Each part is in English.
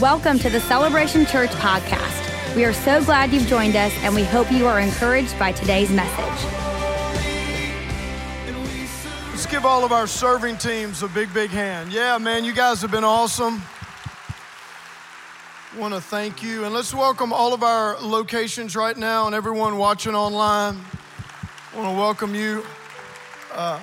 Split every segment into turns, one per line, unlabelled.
Welcome to the Celebration Church podcast. We are so glad you've joined us, and we hope you are encouraged by today's message.
Let's give all of our serving teams a big, big hand. Yeah, man, you guys have been awesome. Want to thank you. And let's welcome all of our locations right now and everyone watching online. Want to welcome you uh,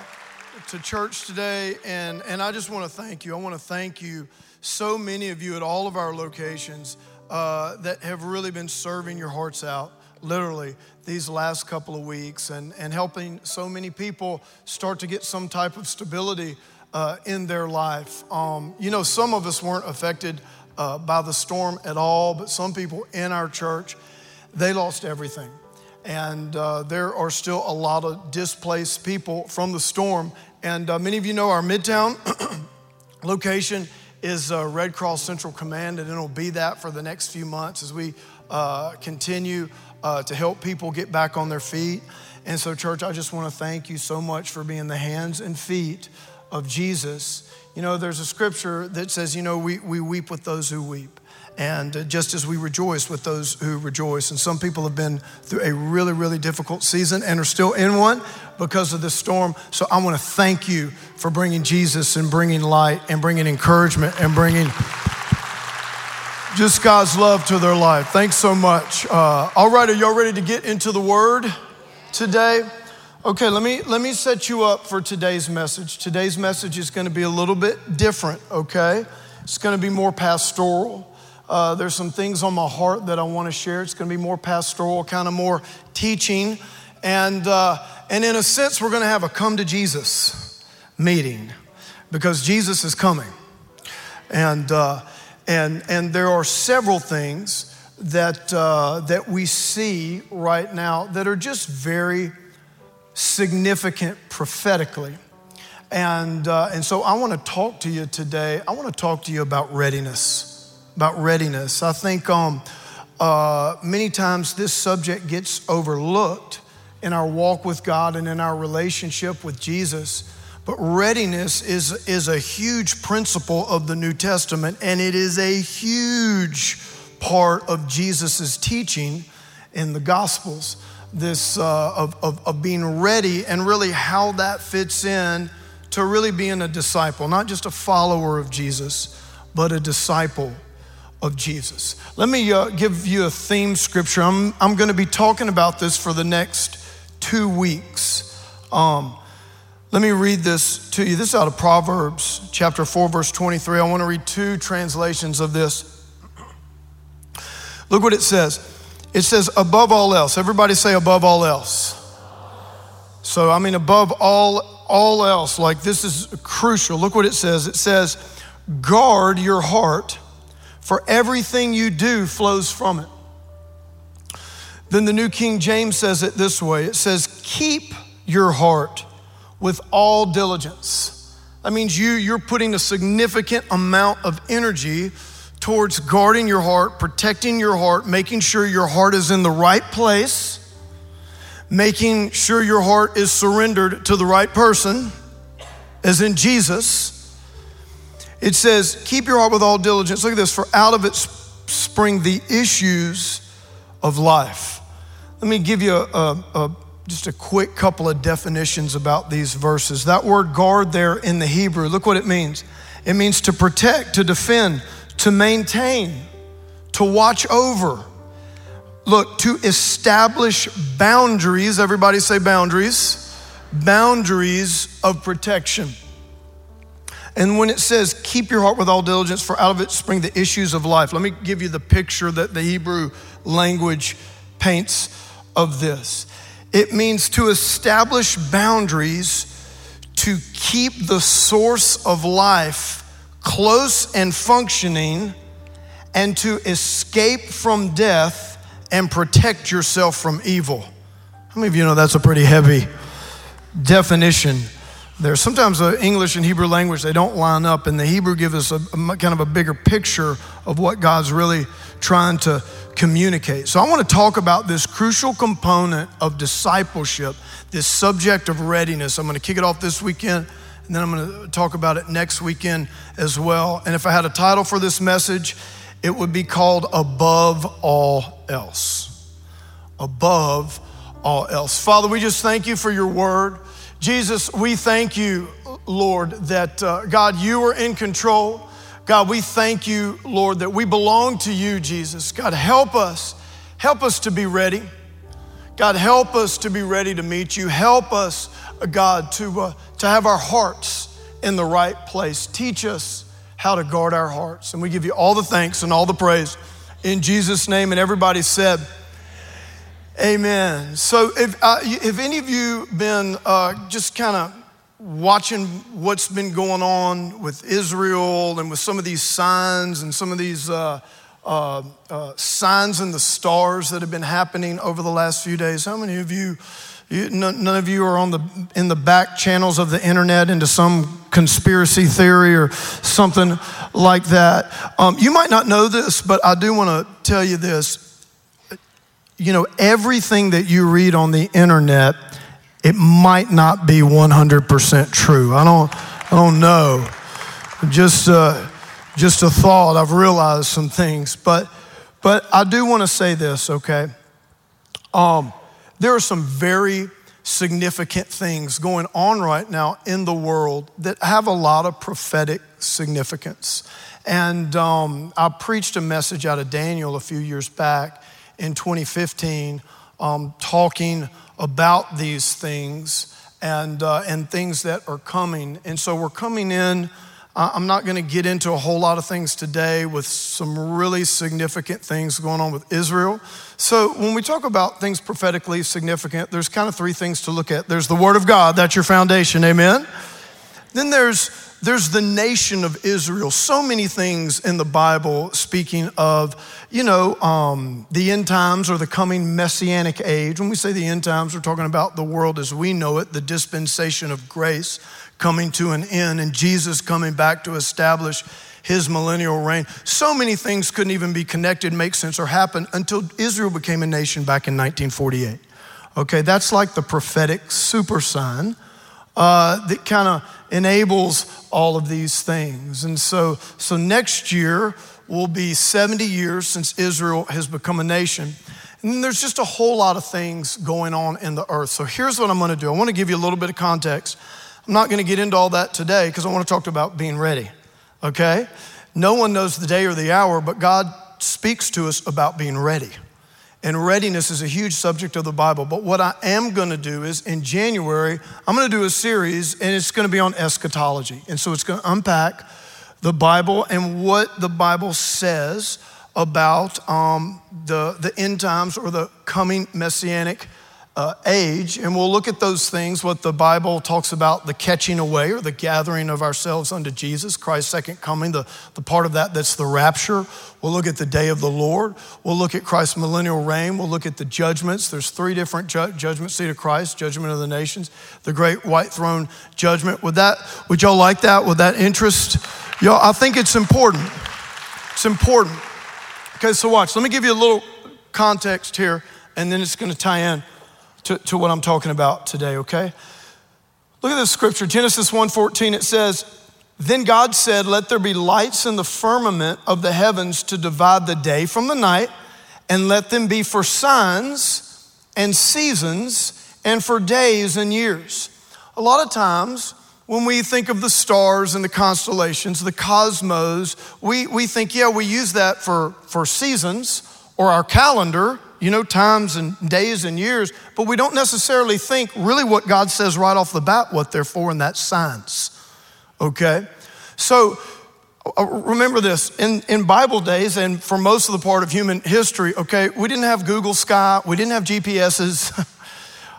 to church today. And, and I just want to thank you. I want to thank you, so many of you at all of our locations uh, that have really been serving your hearts out, literally, these last couple of weeks and, and helping so many people start to get some type of stability uh, in their life. Um, you know, some of us weren't affected uh, by the storm at all, but some people in our church, they lost everything. And uh, there are still a lot of displaced people from the storm. And uh, many of you know our Midtown location is uh, Red Cross Central Command, and it'll be that for the next few months as we uh, continue uh, to help people get back on their feet. And so, church, I just want to thank you so much for being the hands and feet of Jesus. You know, there's a scripture that says, you know, we, we weep with those who weep. And uh, just as we rejoice with those who rejoice. And some people have been through a really, really difficult season and are still in one because of this storm. So I want to thank you for bringing Jesus and bringing light and bringing encouragement and bringing just God's love to their life. Thanks so much. Uh, all right, are y'all ready to get into the word today? Okay, let me let me set you up for today's message. Today's message is going to be a little bit different. Okay, it's going to be more pastoral. Uh, there's some things on my heart that I want to share. It's going to be more pastoral, kind of more teaching, and uh, and in a sense, we're going to have a come to Jesus meeting because Jesus is coming, and uh, and and there are several things that uh, that we see right now that are just very significant prophetically. And, uh, and so I want to talk to you today. I want to talk to you about readiness. About readiness. I think um, uh, many times this subject gets overlooked in our walk with God and in our relationship with Jesus. But readiness is, is a huge principle of the New Testament, and it is a huge part of Jesus' teaching in the Gospels this uh, of, of, of being ready and really how that fits in to really being a disciple, not just a follower of Jesus, but a disciple of Jesus. Let me uh, give you a theme scripture. I'm, I'm going to be talking about this for the next two weeks. Um, let me read this to you. This is out of Proverbs chapter 4, verse 23. I want to read two translations of this. Look what it says. It says, above all else. Everybody say, above all else. So, I mean, above all, all else, like this is crucial. Look what it says. It says, guard your heart, for everything you do flows from it. Then the New King James says it this way it says, keep your heart with all diligence. That means you, you're putting a significant amount of energy towards guarding your heart, protecting your heart, making sure your heart is in the right place, making sure your heart is surrendered to the right person, as in Jesus. It says, Keep your heart with all diligence. Look at this, for out of it spring the issues of life. Let me give you a, a, just a quick couple of definitions about these verses. That word guard there in the Hebrew, look what it means. It means to protect, to defend, to maintain, to watch over. Look, to establish boundaries, everybody say boundaries, boundaries of protection. And when it says, keep your heart with all diligence, for out of it spring the issues of life, let me give you the picture that the Hebrew language paints of this. It means to establish boundaries to keep the source of life close and functioning, and to escape from death and protect yourself from evil. How many of you know that's a pretty heavy definition? There, sometimes the English and Hebrew language they don't line up, and the Hebrew gives us a, a kind of a bigger picture of what God's really trying to communicate. So I want to talk about this crucial component of discipleship, this subject of readiness. I'm going to kick it off this weekend and then I'm going to talk about it next weekend as well. And if I had a title for this message, it would be called above all else. Above all else. Father, we just thank you for your word. Jesus, we thank you, Lord, that uh, God, you are in control. God, we thank you, Lord, that we belong to you, Jesus. God, help us. Help us to be ready. God, help us to be ready to meet you. Help us, God, to, uh, to have our hearts in the right place. Teach us how to guard our hearts. And we give you all the thanks and all the praise in Jesus' name. And everybody said, Amen. So, if, uh, have any of you been uh, just kind of watching what's been going on with Israel and with some of these signs and some of these uh, uh, uh signs and the stars that have been happening over the last few days? How many of you? You, none of you are on the in the back channels of the internet into some conspiracy theory or something like that. Um, you might not know this, but I do want to tell you this you know, everything that you read on the internet, it might not be 100% true. I don't, I don't know. Just, uh, just a thought. I've realized some things, but, but I do want to say this, okay? Um, there are some very significant things going on right now in the world that have a lot of prophetic significance. And um, I preached a message out of Daniel a few years back in 2015 um, talking about these things and, uh, and things that are coming. And so we're coming in. I'm not going to get into a whole lot of things today with some really significant things going on with Israel. So, when we talk about things prophetically significant, there's kind of three things to look at. There's the Word of God, that's your foundation, amen? Then there's there's the nation of Israel. So many things in the Bible speaking of, you know, um, the end times or the coming messianic age. When we say the end times, we're talking about the world as we know it, the dispensation of grace coming to an end, and Jesus coming back to establish his millennial reign. So many things couldn't even be connected, make sense, or happen until Israel became a nation back in 1948. Okay, that's like the prophetic super sign uh, that kind of enables all of these things. And so, so next year will be 70 years since Israel has become a nation. And there's just a whole lot of things going on in the earth. So here's what I'm going to do I want to give you a little bit of context. I'm not going to get into all that today because I want to talk about being ready, okay? No one knows the day or the hour, but God speaks to us about being ready. And readiness is a huge subject of the Bible. But what I am going to do is in January, I'm going to do a series and it's going to be on eschatology. And so it's going to unpack the Bible and what the Bible says about um, the, the end times or the coming messianic uh, age, and we'll look at those things, what the Bible talks about the catching away or the gathering of ourselves unto Jesus, Christ's second coming, the, the part of that that's the rapture. We'll look at the day of the Lord. We'll look at Christ's millennial reign. We'll look at the judgments. There's three different ju- judgment seat of Christ, judgment of the nations, the great white throne judgment. Would that, would y'all like that? Would that interest y'all? I think it's important. It's important. Okay, so watch. Let me give you a little context here, and then it's going to tie in to, to what I'm talking about today, okay? Look at this scripture, Genesis 1:14, it says, Then God said, Let there be lights in the firmament of the heavens to divide the day from the night, and let them be for signs and seasons and for days and years. A lot of times, when we think of the stars and the constellations, the cosmos, we, we think, yeah, we use that for, for seasons or our calendar, you know, times and days and years, but we don't necessarily think really what God says right off the bat what they're for, and that's signs. Okay? So uh, remember this in, in Bible days, and for most of the part of human history, okay, we didn't have Google Sky, we didn't have GPSs.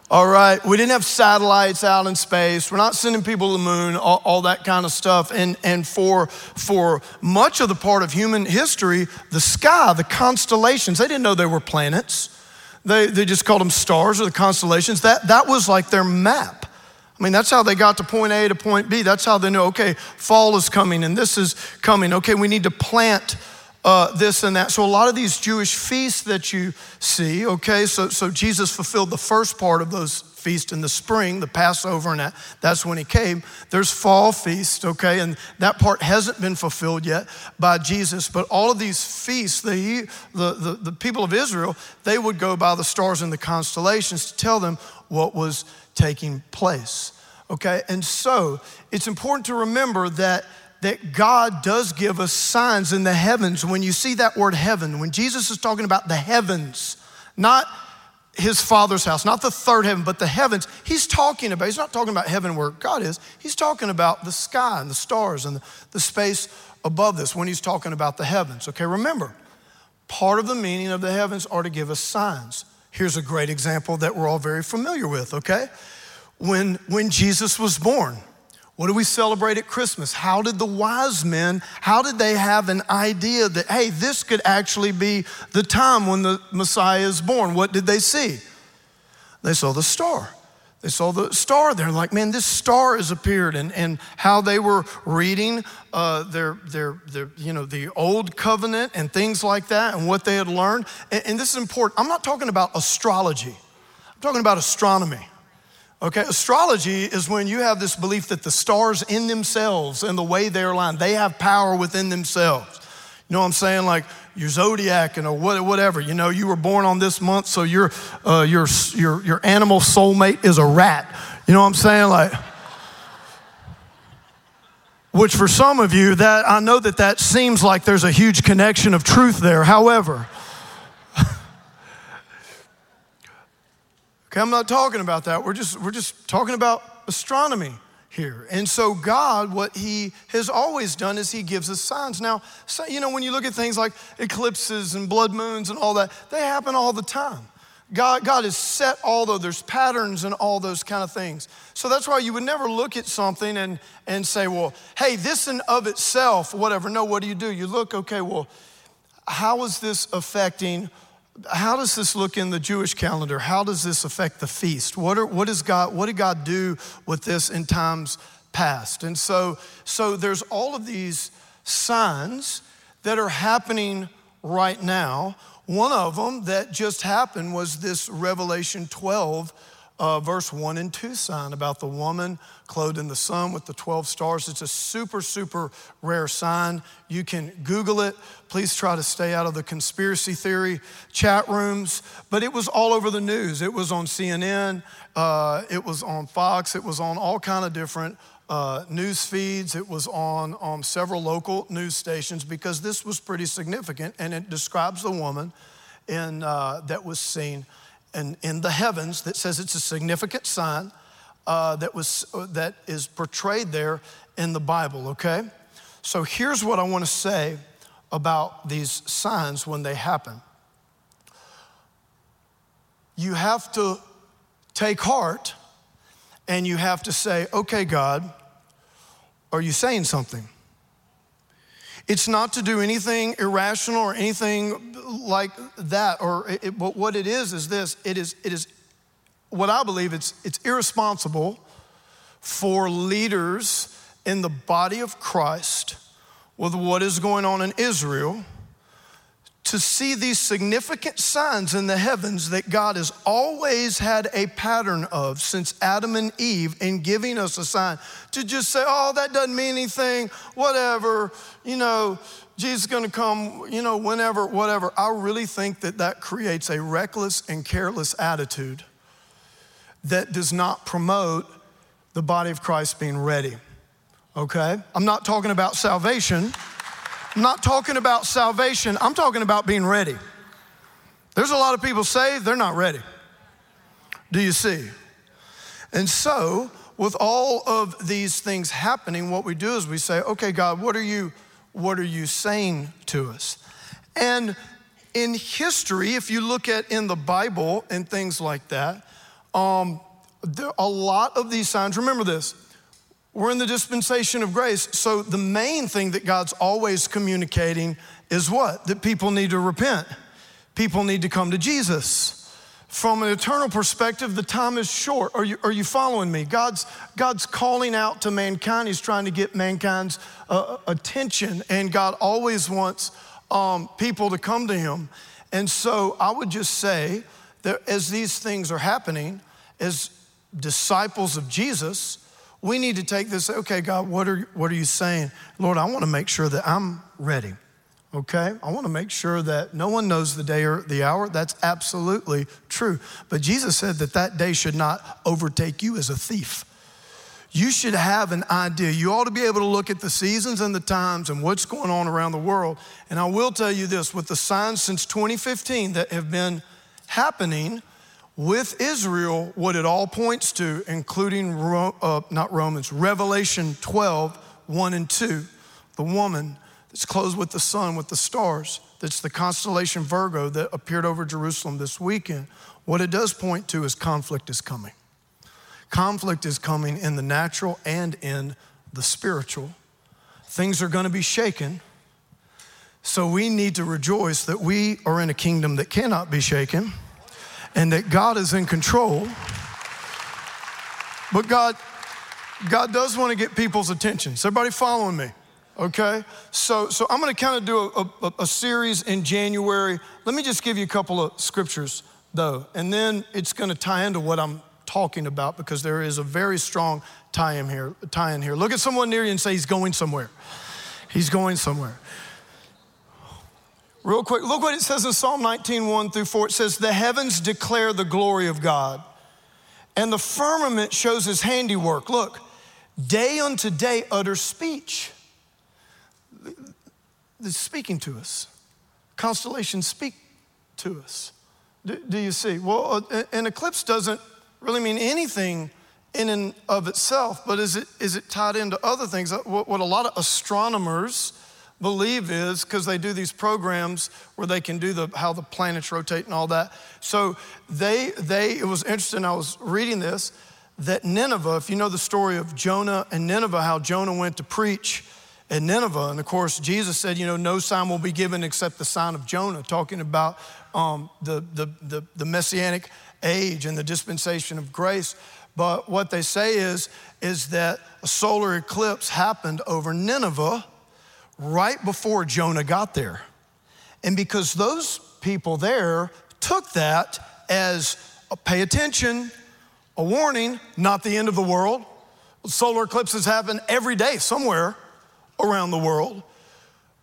All right, we didn't have satellites out in space. We're not sending people to the moon, all, all, that kind of stuff. And, and for, for much of the part of human history, the sky, the constellations, they didn't know they were planets. They, they just called them stars or the constellations. That, that was like their map. I mean, that's how they got to point A to point B. That's how they knew, okay, fall is coming and this is coming. Okay, we need to plant uh, this and that. So, a lot of these Jewish feasts that you see, okay, so, so Jesus fulfilled the first part of those feasts in the spring, the Passover, and that, that's when he came. There's fall feast, okay, and that part hasn't been fulfilled yet by Jesus. But all of these feasts, the, the, the, the people of Israel, they would go by the stars and the constellations to tell them what was taking place. Okay, and so it's important to remember that that God does give us signs in the heavens. When you see that word heaven, when Jesus is talking about the heavens, not his father's house, not the third heaven, but the heavens, he's talking about, he's not talking about heaven where God is, he's talking about the sky and the stars and the, the space above this when he's talking about the heavens. Okay, remember, part of the meaning of the heavens are to give us signs. Here's a great example that we're all very familiar with, okay? When, when Jesus was born, what do we celebrate at Christmas? How did the wise men, how did they have an idea that, hey, this could actually be the time when the Messiah is born? What did they see? They saw the star. They saw the star. They're like, man, this star has appeared. And, and how they were reading uh, their, their, their, you know, the old covenant and things like that and what they had learned. And, and this is important. I'm not talking about astrology. I'm talking about astronomy. Okay, astrology is when you have this belief that the stars in themselves and the way they're aligned, they have power within themselves. You know what I'm saying? Like your zodiac and or whatever. You know, you were born on this month, so your uh, your your your animal soulmate is a rat. You know what I'm saying? Like, which for some of you, that I know that that seems like there's a huge connection of truth there. However, Okay, I'm not talking about that. We're just, we're just talking about astronomy here. And so, God, what He has always done is He gives us signs. Now, so, you know, when you look at things like eclipses and blood moons and all that, they happen all the time. God, God has set all those, there's patterns and all those kind of things. So that's why you would never look at something and, and say, well, hey, this in of itself, whatever. No, what do you do? You look, okay, well, how is this affecting how does this look in the Jewish calendar? How does this affect the feast? What, are, what, is God, what did God do with this in times past? And so, so there's all of these signs that are happening right now. One of them that just happened was this Revelation 12 uh, verse 1 and 2 sign about the woman clothed in the sun with the 12 stars. It's a super, super rare sign. You can Google it. Please try to stay out of the conspiracy theory chat rooms. But it was all over the news. It was on CNN, uh, it was on Fox, it was on all kind of different uh, news feeds. It was on, on several local news stations because this was pretty significant. And it describes the woman in, uh, that was seen in, in the heavens that says it's a significant sign uh, that, was, uh, that is portrayed there in the Bible, okay? So here's what I want to say about these signs when they happen. You have to take heart and you have to say, okay, God, are you saying something? It's not to do anything irrational or anything like that. Or it, but what it is is this: it is it is what I believe it's it's irresponsible for leaders in the body of Christ with what is going on in Israel to see these significant signs in the heavens that God has always had a pattern of since Adam and Eve in giving us a sign to just say, oh, that doesn't mean anything, whatever, you know, Jesus is to come, you know, whenever, whatever. I really think that that creates a reckless and careless attitude that does not promote the body of Christ being ready. Okay? I'm not talking about salvation. I'm not talking about salvation, I'm talking about being ready. There's a lot of people saved, they're not ready. Do you see? And so, with all of these things happening, what we do is we say, okay, God, what are you, what are you saying to us? And in history, if you look at in the Bible and things like that, um, a lot of these signs, remember this, we're in the dispensation of grace. So the main thing that God's always communicating is what? That people need to repent. People need to come to Jesus. From an eternal perspective, the time is short. Are you, are you following me? God's, God's calling out to mankind. He's trying to get mankind's uh, attention, and God always wants um, people to come to him. And so I would just say that as these things are happening, as disciples of Jesus, we need to take this, okay, God, what are, what are you saying? Lord, I want to make sure that I'm ready, okay? I want to make sure that no one knows the day or the hour. That's absolutely true. But Jesus said that that day should not overtake you as a thief. You should have an idea. You ought to be able to look at the seasons and the times and what's going on around the world. And I will tell you this with the signs since 2015 that have been happening, with Israel, what it all points to, including uh, not Romans, Revelation 12, 1 and 2, the woman that's clothed with the sun, with the stars, that's the constellation Virgo that appeared over Jerusalem this weekend. What it does point to is conflict is coming. Conflict is coming in the natural and in the spiritual. Things are going to be shaken. So we need to rejoice that we are in a kingdom that cannot be shaken and that God is in control. But God, God does want to get people's attention. Is everybody following me? Okay, so so I'm going to kind of do a, a, a, series in January. Let me just give you a couple of scriptures though, and then it's going to tie into what I'm talking about because there is a very strong tie in here. Tie in here. Look at someone near you and say he's going somewhere. He's going somewhere. Real quick, look what it says in Psalm 19, 1 through 4. It says, The heavens declare the glory of God, and the firmament shows his handiwork. Look, day unto day utters speech. It's speaking to us. Constellations speak to us. Do, do you see? Well, uh, an eclipse doesn't really mean anything in and of itself, but is it, is it tied into other things? Uh, what, what a lot of astronomers, believe is because they do these programs where they can do the how the planets rotate and all that. So they they it was interesting. I was reading this that Nineveh, if you know the story of Jonah and Nineveh, how Jonah went to preach in Nineveh, and of course Jesus said, you know, no sign will be given except the sign of Jonah, talking about um, the, the the the messianic age and the dispensation of grace. But what they say is is that a solar eclipse happened over Nineveh right before Jonah got there. And because those people there took that as a pay attention, a warning, not the end of the world. Solar eclipses happen every day somewhere around the world.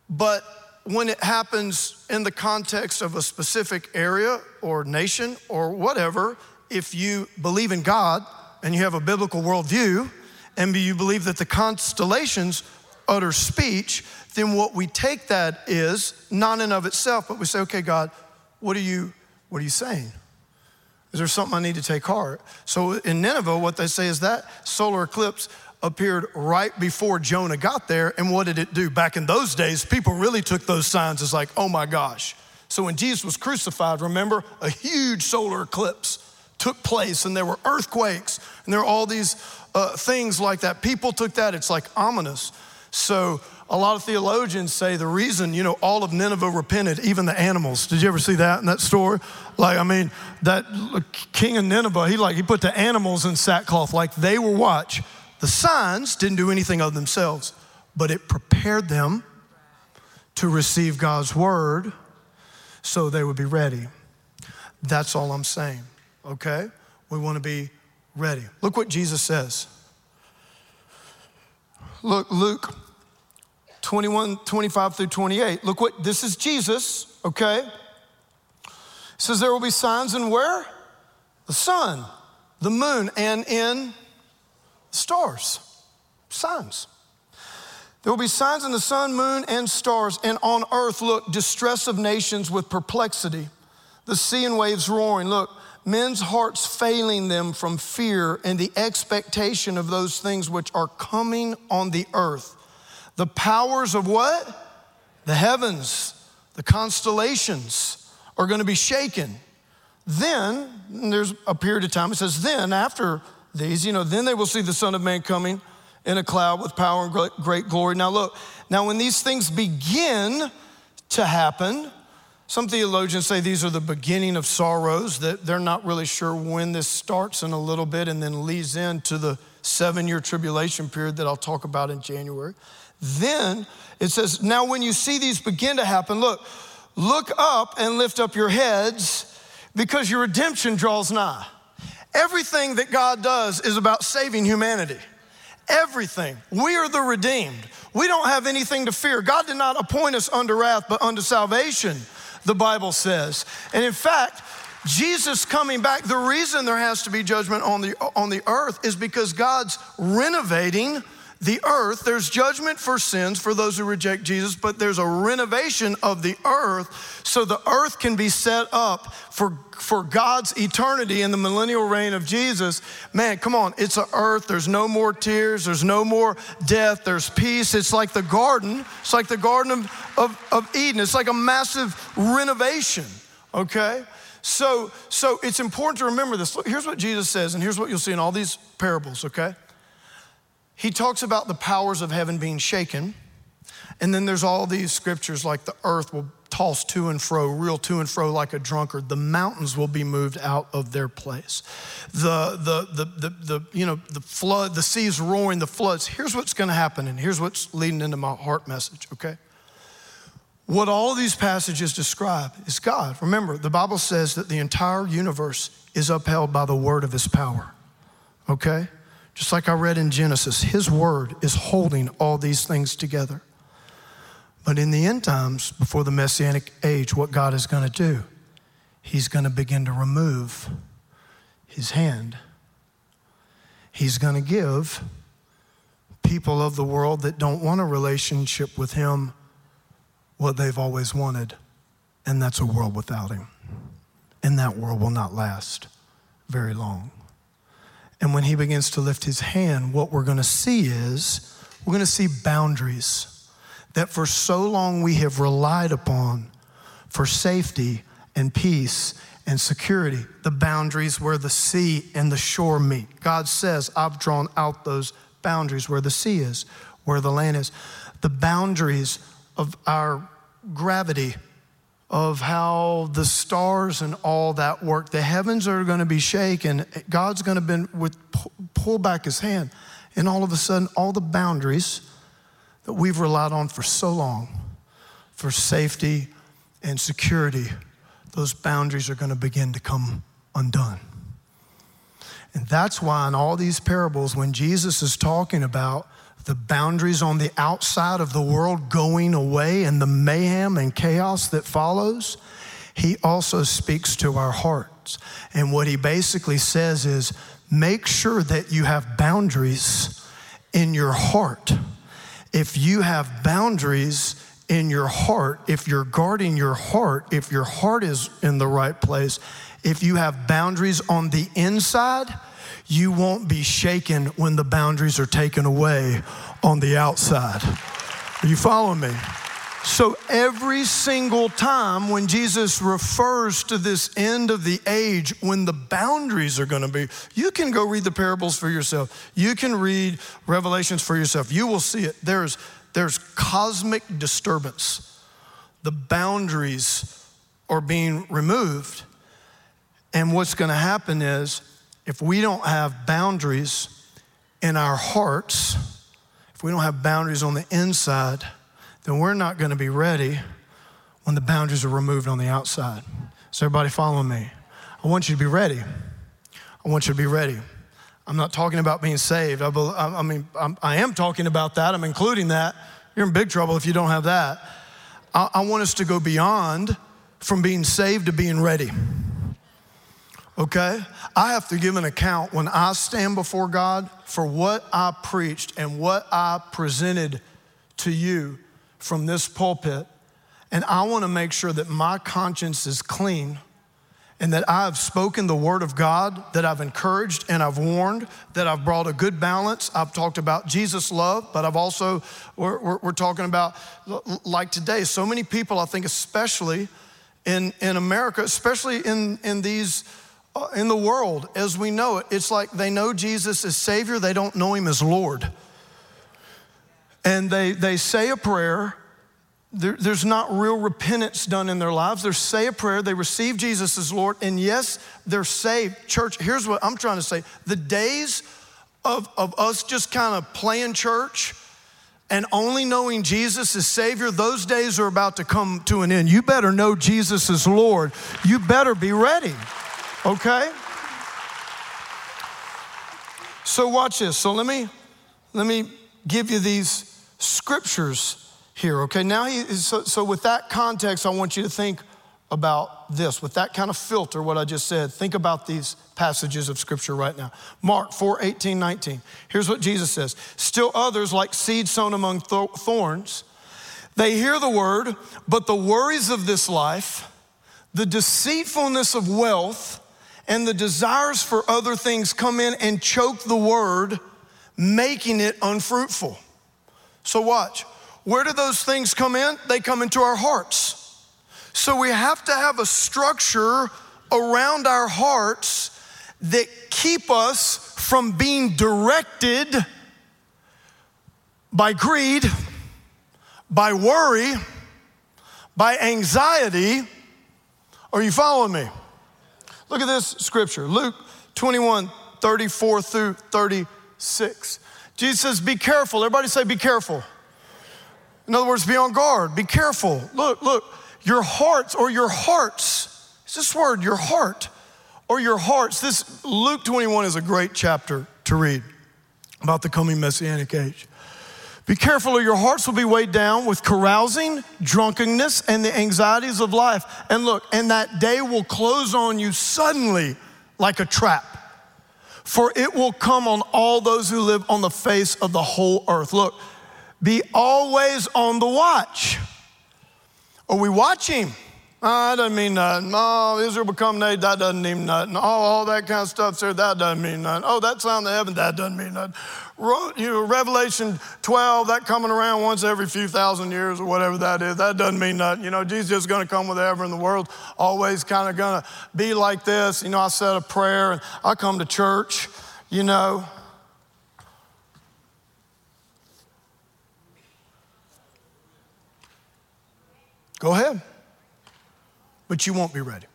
But when it happens in the context of a specific area or nation or whatever, if you believe in God and you have a biblical worldview, and you believe that the constellations utter speech, then what we take that is not in of itself, but we say, okay, God, what are you, what are you saying? Is there something I need to take heart? So in Nineveh, what they say is that solar eclipse appeared right before Jonah got there. And what did it do? Back in those days, people really took those signs as like, oh my gosh. So when Jesus was crucified, remember, a huge solar eclipse took place and there were earthquakes and there were all these uh, things like that. People took that, it's like ominous. So a lot of theologians say the reason, you know, all of Nineveh repented, even the animals. Did you ever see that in that story? Like, I mean, that king of Nineveh, he like he put the animals in sackcloth, like they were watch. The signs didn't do anything of themselves, but it prepared them to receive God's word so they would be ready. That's all I'm saying, okay? We want to be ready. Look what Jesus says. Look, Luke 21, 25 through 28. Look what this is Jesus, okay? It says there will be signs in where? The sun, the moon, and in stars. Signs. There will be signs in the sun, moon, and stars, and on earth, look, distress of nations with perplexity, the sea and waves roaring. Look, men's hearts failing them from fear and the expectation of those things which are coming on the earth. The powers of what? The heavens, the constellations are going to be shaken. Then, there's a period of time, it says, then after these, you know, then they will see the Son of Man coming in a cloud with power and great glory. Now, look, now when these things begin to happen, some theologians say these are the beginning of sorrows, that they're not really sure when this starts in a little bit and then leads into the seven year tribulation period that I'll talk about in January. Then it says, Now when you see these begin to happen, look, look up and lift up your heads because your redemption draws nigh. Everything that God does is about saving humanity. Everything. We are the redeemed. We don't have anything to fear. God did not appoint us unto wrath, but unto salvation, the Bible says. And in fact, Jesus coming back, the reason there has to be judgment on the, on the earth is because God's renovating the earth. There's judgment for sins for those who reject Jesus, but there's a renovation of the earth so the earth can be set up for, for God's eternity in the millennial reign of Jesus. Man, come on, it's an earth. There's no more tears, there's no more death, there's peace. It's like the garden, it's like the Garden of, of, of Eden. It's like a massive renovation, okay? So, so it's important to remember this. Look, here's what Jesus says, and here's what you'll see in all these parables, okay? He talks about the powers of heaven being shaken. And then there's all these scriptures like the earth will toss to and fro, reel to and fro like a drunkard. The mountains will be moved out of their place. The, the, the, the, the you know, the flood, the seas roaring, the floods. Here's what's going to happen, and here's what's leading into my heart message, okay? What all these passages describe is God. Remember, the Bible says that the entire universe is upheld by the word of his power, okay? Just like I read in Genesis, His word is holding all these things together. But in the end times, before the Messianic age, what God is going to do, He's going to begin to remove His hand. He's going to give people of the world that don't want a relationship with Him what they've always wanted, and that's a world without Him. And that world will not last very long. And when he begins to lift his hand, what we're going to see is we're going to see boundaries that for so long we have relied upon for safety and peace and security. The boundaries where the sea and the shore meet. God says, I've drawn out those boundaries where the sea is, where the land is. The boundaries of our gravity of how the stars and all that work. The heavens are going to be shaken. God's going to be with pull back his hand, and all of a sudden, all the boundaries that we've relied on for so long for safety and security, those boundaries are going to begin to come undone. And that's why in all these parables, when Jesus is talking about the boundaries on the outside of the world going away and the mayhem and chaos that follows, he also speaks to our hearts. And what he basically says is make sure that you have boundaries in your heart. If you have boundaries in your heart, if you're guarding your heart, if your heart is in the right place, if you have boundaries on the inside, you won't be shaken when the boundaries are taken away on the outside. Are you following me? So, every single time when Jesus refers to this end of the age, when the boundaries are gonna be, you can go read the parables for yourself. You can read Revelations for yourself. You will see it. There's, there's cosmic disturbance. The boundaries are being removed. And what's gonna happen is, if we don't have boundaries in our hearts, if we don't have boundaries on the inside, then we're not going to be ready when the boundaries are removed on the outside. So, everybody following me? I want you to be ready. I want you to be ready. I'm not talking about being saved. I, I mean, I'm, I am talking about that. I'm including that. You're in big trouble if you don't have that. I, I want us to go beyond from being saved to being ready okay? I have to give an account when I stand before God for what I preached and what I presented to you from this pulpit. And I want to make sure that my conscience is clean and that I've spoken the word of God, that I've encouraged and I've warned, that I've brought a good balance. I've talked about Jesus' love, but I've also, we're, we're, we're talking about, like today, so many people, I think, especially in, in America, especially in, in these Uh, in the world as we know it. It's like they know Jesus as Savior, they don't know Him as Lord. And they, they say a prayer. There, there's not real repentance done in their lives. They say a prayer, they receive Jesus as Lord, and yes, they're saved. Church, here's what I'm trying to say the days of, of us just kind of playing church, and only knowing Jesus as Savior, those days are about to come to an end. You better know Jesus as Lord. You better be ready, okay? So watch this. So let me let me give you these scriptures here, okay? Now he so, so with that context, I want you to think about this. With that kind of filter, what I just said, think about these passages of scripture right now. Mark 4 18, 19. Here's what Jesus says Still others, like seed sown among thorns, they hear the word, but the worries of this life, the deceitfulness of wealth, and the desires for other things come in and choke the word, making it unfruitful. So, watch. Where do those things come in? They come into our hearts. So we have to have a structure around our hearts that keep us from being directed by greed, by worry, by anxiety. Are you following me? Look at this scripture Luke 21 34 through 36. Jesus says, Be careful. Everybody say, Be careful. In other words, be on guard, be careful. Look, look your hearts or your hearts. It's this word, your heart or your hearts. This Luke 21 is a great chapter to read about the coming messianic age. Be careful, or your hearts will be weighed down with carousing, drunkenness, and the anxieties of life. And look, and that day will close on you suddenly like a trap. For it will come on all those who live on the face of the whole earth. Look, be always on the watch. Are we watching? That doesn't mean nothing. Oh, Israel become nation, that doesn't mean nothing. Oh, all that kind of stuff there, that doesn't mean nothing. Oh, that sound of heaven, that doesn't mean nothing. You know, Revelation 12, that coming around once every few thousand years or whatever that is, that doesn't mean nothing. You know, Jesus is going to come whatever in the world, always kind of going to be like this. You know, I said a prayer and I come to church, you know, Go ahead. But you won't be ready.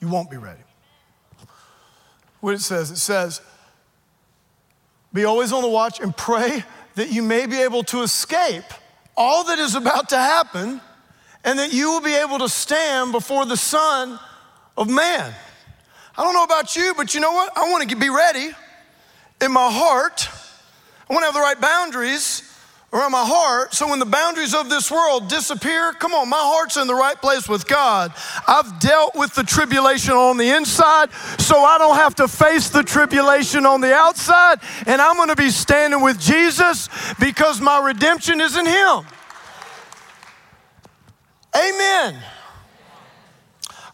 You won't be ready. What it says, it says, be always on the watch and pray that you may be able to escape all that is about to happen and that you will be able to stand before the Son of Man. I don't know about you, but you know what? I want to be ready in my heart. I want to have the right boundaries around my heart. So when the boundaries of this world disappear, come on, my heart's in the right place with God. I've dealt with the tribulation on the inside, so I don't have to face the tribulation on the outside. And I'm going to be standing with Jesus because my redemption is in Him. Amen.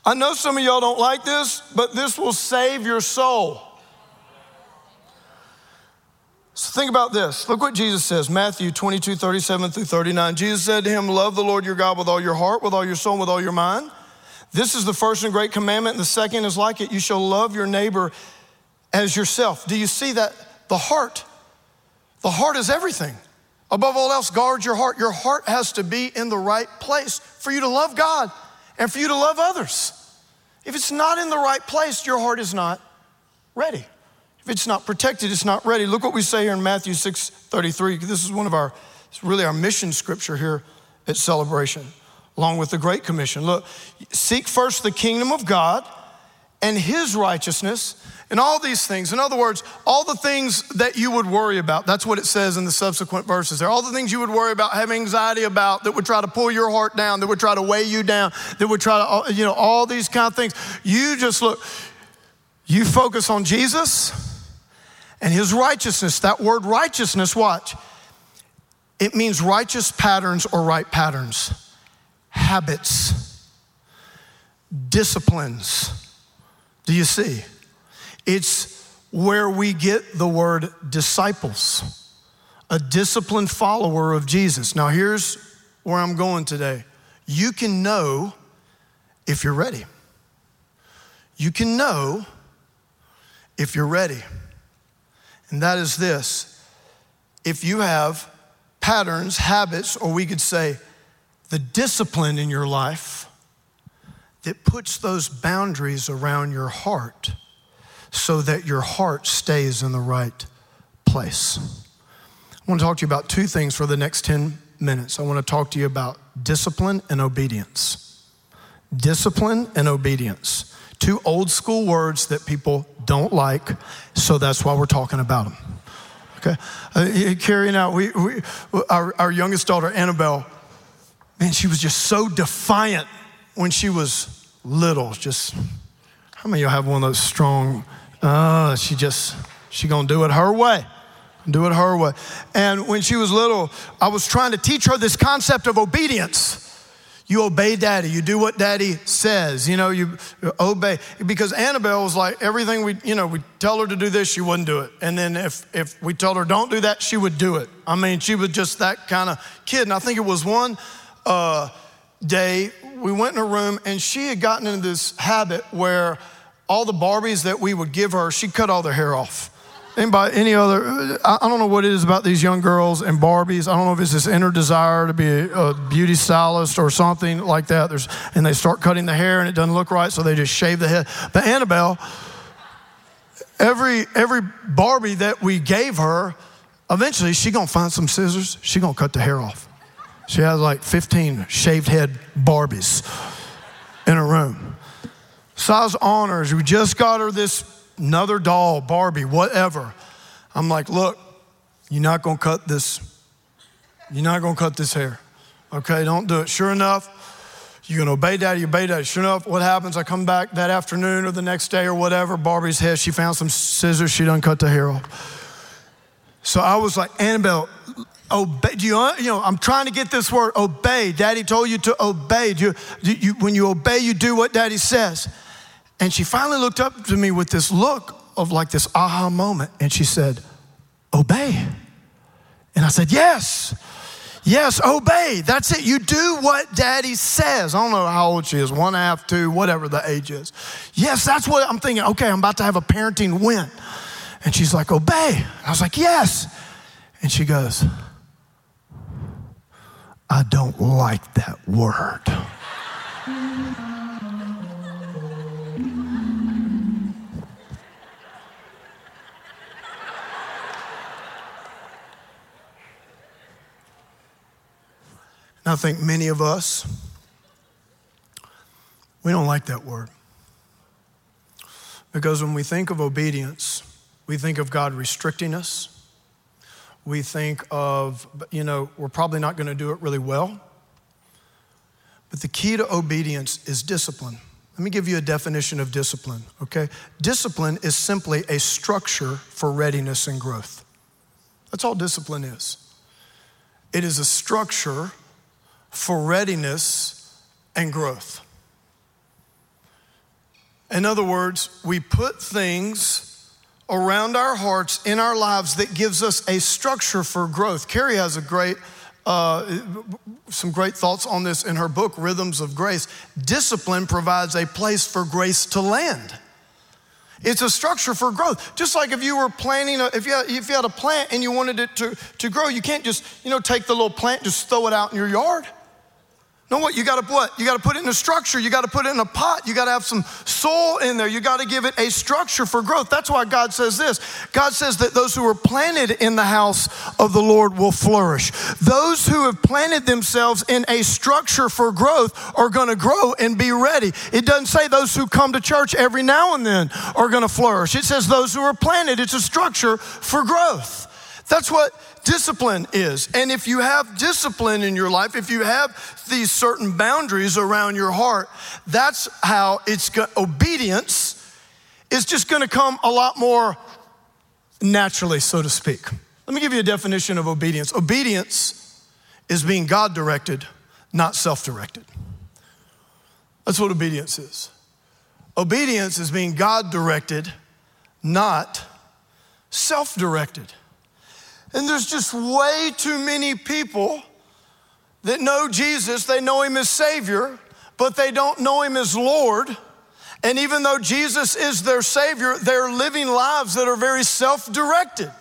I know some of y'all don't like this, but this will save your soul. So think about this. Look what Jesus says, Matthew 22, 37 through 39. Jesus said to him, Love the Lord your God with all your heart, with all your soul, with all your mind. This is the first and great commandment, and the second is like it. You shall love your neighbor as yourself. Do you see that? The heart. The heart is everything. Above all else, guard your heart. Your heart has to be in the right place for you to love God and for you to love others. If it's not in the right place, your heart is not ready. If it's not protected, it's not ready. Look what we say here in Matthew 6 33. This is one of our, it's really our mission scripture here at Celebration, along with the Great Commission. Look, seek first the kingdom of God and his righteousness and all these things. In other words, all the things that you would worry about. That's what it says in the subsequent verses there. All the things you would worry about, have anxiety about, that would try to pull your heart down, that would try to weigh you down, that would try to, uh, you know, all these kind of things. You just look, you focus on Jesus and his righteousness. That word righteousness, watch, it means righteous patterns or right patterns, habits, disciplines. Do you see? It's where we get the word disciples, a disciplined follower of Jesus. Now, here's where I'm going today. You can know if you're ready. You can know if you're ready and that is this if you have patterns, habits, or we could say the discipline in your life that puts those boundaries around your heart so that your heart stays in the right place. I want to talk to you about two things for the next 10 minutes. I want to talk to you about discipline and obedience. Discipline and obedience. Two old school words that people don't like, so that's why we're talking about them. Okay? Uh, carrying out, we, we, our, our youngest daughter, Annabelle, man, she was just so defiant when she was little. Just, how many of y'all have one of those strong, uh, she just, she gonna do it her way. Do it her way. And when she was little, I was trying to teach her this concept of obedience. You obey daddy. You do what daddy says. You know, you obey. Because Annabelle was like, everything we, you know, we tell her to do this, she wouldn't do it. And then if, if we told her don't do that, she would do it. I mean, she was just that kind of kid. And I think it was one uh, day we went in her room and she had gotten into this habit where all the Barbies that we would give her, she cut all their hair off. Anybody, any other? Uh, I don't know what it is about these young girls and Barbies. I don't know if it's this inner desire to be a, a beauty stylist or something like that. There's, and they start cutting the hair and it doesn't look right, so they just shave the head. But Annabelle, every every Barbie that we gave her, eventually she gonna find some scissors. She gonna cut the hair off. She has like 15 shaved head Barbies in her room. Size honors. We just got her this another doll, Barbie, whatever. I'm like, look, you're not gonna cut this, you're not gonna cut this hair. Okay, don't do it. Sure enough, you're gonna obey daddy, you obey daddy. Sure enough, what happens? I come back that afternoon or the next day or whatever, Barbie's head, she found some scissors, she done cut the hair off. So I was like, Annabelle, obey. Do you, you know, I'm trying to get this word, obey. Daddy told you to obey. Do you, do you, when you obey, you do what daddy says. And she finally looked up to me with this look of like this aha moment. And she said, Obey. And I said, Yes. Yes, obey. That's it. You do what daddy says. I don't know how old she is, one and a half, two, whatever the age is. Yes, that's what I'm thinking. Okay, I'm about to have a parenting win. And she's like, Obey. I was like, Yes. And she goes, I don't like that word. And I think many of us, we don't like that word. Because when we think of obedience, we think of God restricting us. We think of, you know, we're probably not going to do it really well. But the key to obedience is discipline. Let me give you a definition of discipline, okay? Discipline is simply a structure for readiness and growth. That's all discipline is. It is a structure for readiness and growth. In other words, we put things around our hearts in our lives that gives us a structure for growth. Kerri has a great uh, some great thoughts on this in her book, Rhythms of Grace. Discipline provides a place for grace to land. It's a structure for growth. Just like if you were planting, a, if, you had, if you had a plant and you wanted it to, to grow, you can't just, you know, take the little plant, just throw it out in your yard. No, what? You got to what? You got to put it in a structure. You got to put it in a pot. You got to have some soil in there. You got to give it a structure for growth. That's why God says this. God says that those who are planted in the house of the Lord will flourish. Those who have planted themselves in a structure for growth are going to grow and be ready. It doesn't say those who come to church every now and then are going to flourish. It says those who are planted. It's a structure for growth. That's what discipline is. And if you have discipline in your life, if you have these certain boundaries around your heart, that's how it's go- obedience is just going to come a lot more naturally, so to speak. Let me give you a definition of obedience. Obedience is being God directed, not self directed. That's what obedience is. Obedience is being God directed, not self directed. And there's just way too many people that know Jesus, they know him as Savior, but they don't know him as Lord. And even though Jesus is their Savior, they're living lives that are very self directed.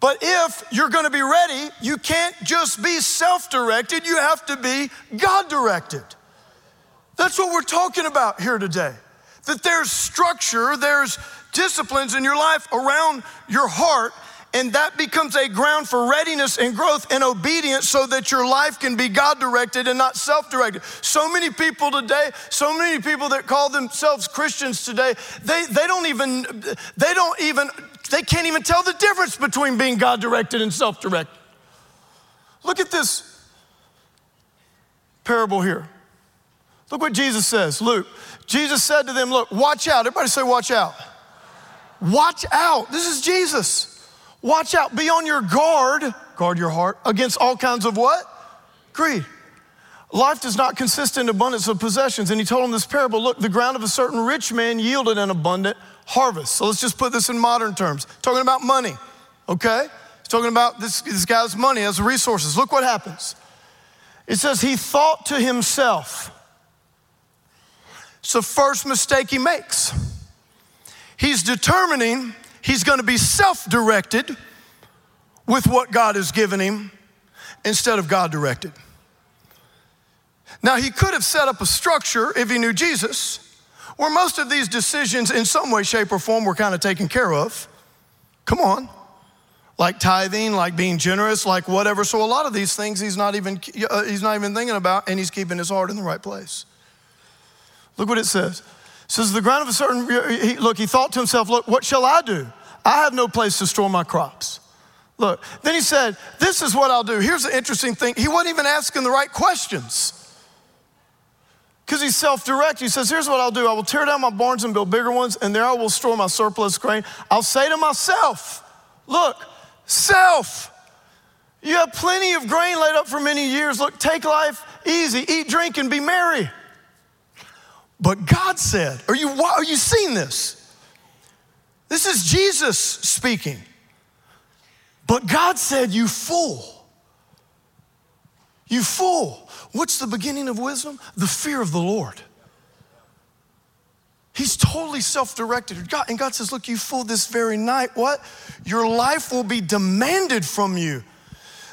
But if you're gonna be ready, you can't just be self directed, you have to be God directed. That's what we're talking about here today. That there's structure, there's disciplines in your life around your heart and that becomes a ground for readiness and growth and obedience so that your life can be God directed and not self directed. So many people today, so many people that call themselves Christians today, they, they don't even, they don't even, they can't even tell the difference between being God directed and self directed. Look at this parable here. Look what Jesus says, Luke. Jesus said to them, Look, watch out. Everybody say, watch out. Watch out. This is Jesus. Watch out, be on your guard, guard your heart, against all kinds of what? Greed. Life does not consist in abundance of possessions. And he told him this parable look, the ground of a certain rich man yielded an abundant harvest. So let's just put this in modern terms. Talking about money, okay? He's talking about this, this guy's money as resources. Look what happens. It says he thought to himself. It's the first mistake he makes. He's determining he's going to be self directed with what God has given him instead of God directed. Now, he could have set up a structure if he knew Jesus where most of these decisions, in some way, shape, or form, were kind of taken care of. Come on. Like tithing, like being generous, like whatever. So, a lot of these things he's not even, uh, he's not even thinking about, and he's keeping his heart in the right place. Look what it says says, The ground of a certain, he, look, he thought to himself, Look, what shall I do? I have no place to store my crops. Look, then he said, This is what I'll do. Here's the interesting thing he wasn't even asking the right questions because he's self direct. He says, Here's what I'll do I will tear down my barns and build bigger ones, and there I will store my surplus grain. I'll say to myself, Look, self, you have plenty of grain laid up for many years. Look, take life easy, eat, drink, and be merry. But God said, Are you, are you seeing this? This is Jesus speaking. But God said, You fool. You fool. What's the beginning of wisdom? The fear of the Lord. He's totally self directed. and God says, Look, you fool, this very night, what? Your life will be demanded from you.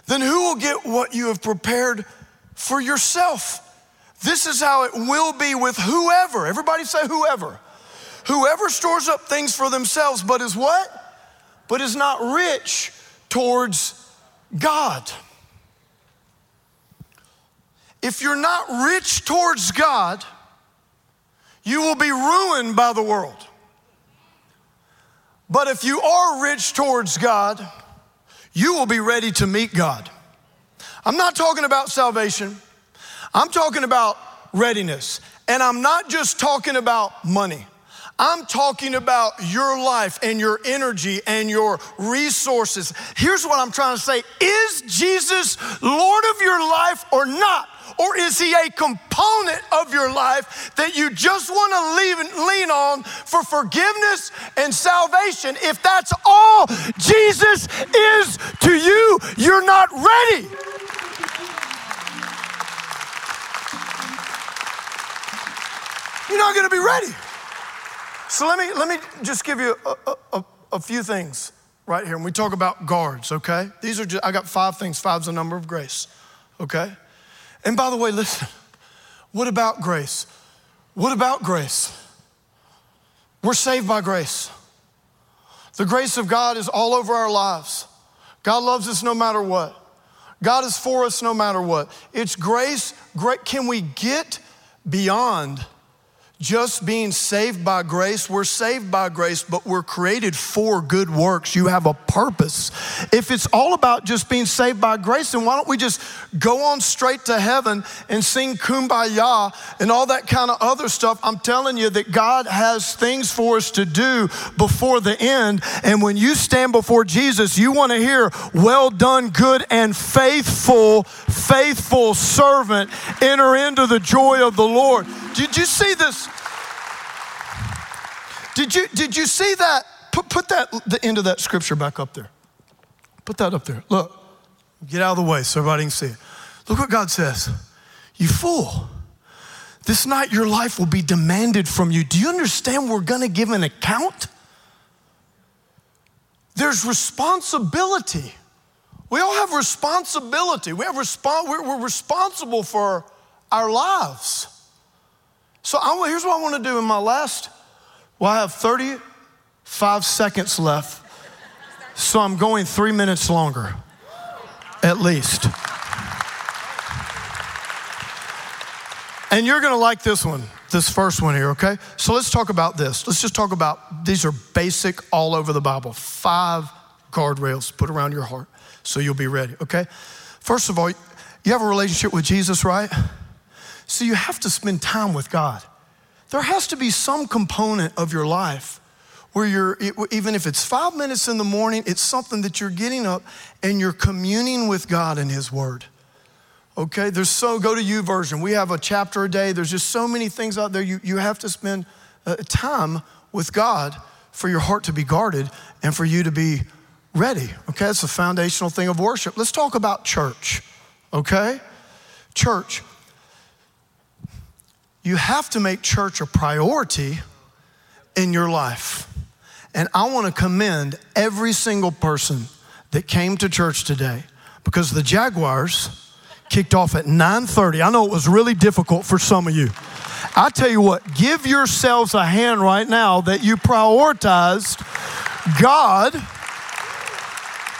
Then who will get what you have prepared for yourself? This is how it will be with whoever. Everybody say whoever. Whoever stores up things for themselves, but is what? But is not rich towards God. If you're not rich towards God, you will be ruined by the world. But if you are rich towards God, you will be ready to meet God. I'm not talking about salvation. I'm talking about readiness. And I'm not just talking about money. I'm talking about your life and your energy and your resources. Here's what I'm trying to say Is Jesus Lord of your life or not? Or is he a component of your life that you just want to lean on for forgiveness and salvation? If that's all Jesus is to you, you're not ready. You're not going to be ready. So let me, let me just give you a, a, a few things right here. When we talk about guards, okay? These are just, I got five things. Five's a number of grace, okay? And by the way, listen, what about grace? What about grace? We're saved by grace. The grace of God is all over our lives. God loves us no matter what. God is for us no matter what. It's grace. Great. Can we get beyond just being saved by grace. We're saved by grace, but we're created for good works. You have a purpose. If it's all about just being saved by grace, then why don't we just go on straight to heaven and sing kumbaya and all that kind of other stuff? I'm telling you that God has things for us to do before the end. And when you stand before Jesus, you want to hear, Well done, good and faithful, faithful servant, enter into the joy of the Lord. Did you see this? Did you, did you see that? Put, put that, the end of that scripture back up there. Put that up there. Look, get out of the way so everybody can see it. Look what God says. You fool. This night your life will be demanded from you. Do you understand we're going to give an account? There's responsibility. We all have responsibility. We have respo- we're, we're responsible for our lives. So I, here's what I want to do in my last, well, I have 35 seconds left. So I'm going three minutes longer, at least. And you're gonna like this one, this first one here, okay? So let's talk about this. Let's just talk about these are basic all over the Bible. Five guardrails put around your heart so you'll be ready, okay? First of all, you have a relationship with Jesus, right? So you have to spend time with God. There has to be some component of your life where you're, even if it's five minutes in the morning, it's something that you're getting up and you're communing with God and His Word. Okay, there's so, go to YouVersion. We have a chapter a day. There's just so many things out there. You, you have to spend uh, time with God for your heart to be guarded and for you to be ready. Okay, that's a foundational thing of worship. Let's talk about church. Okay, church. You have to make church a priority in your life. And I want to commend every single person that came to church today because the Jaguars kicked off at 9:30. I know it was really difficult for some of you. I tell you what, give yourselves a hand right now that you prioritized God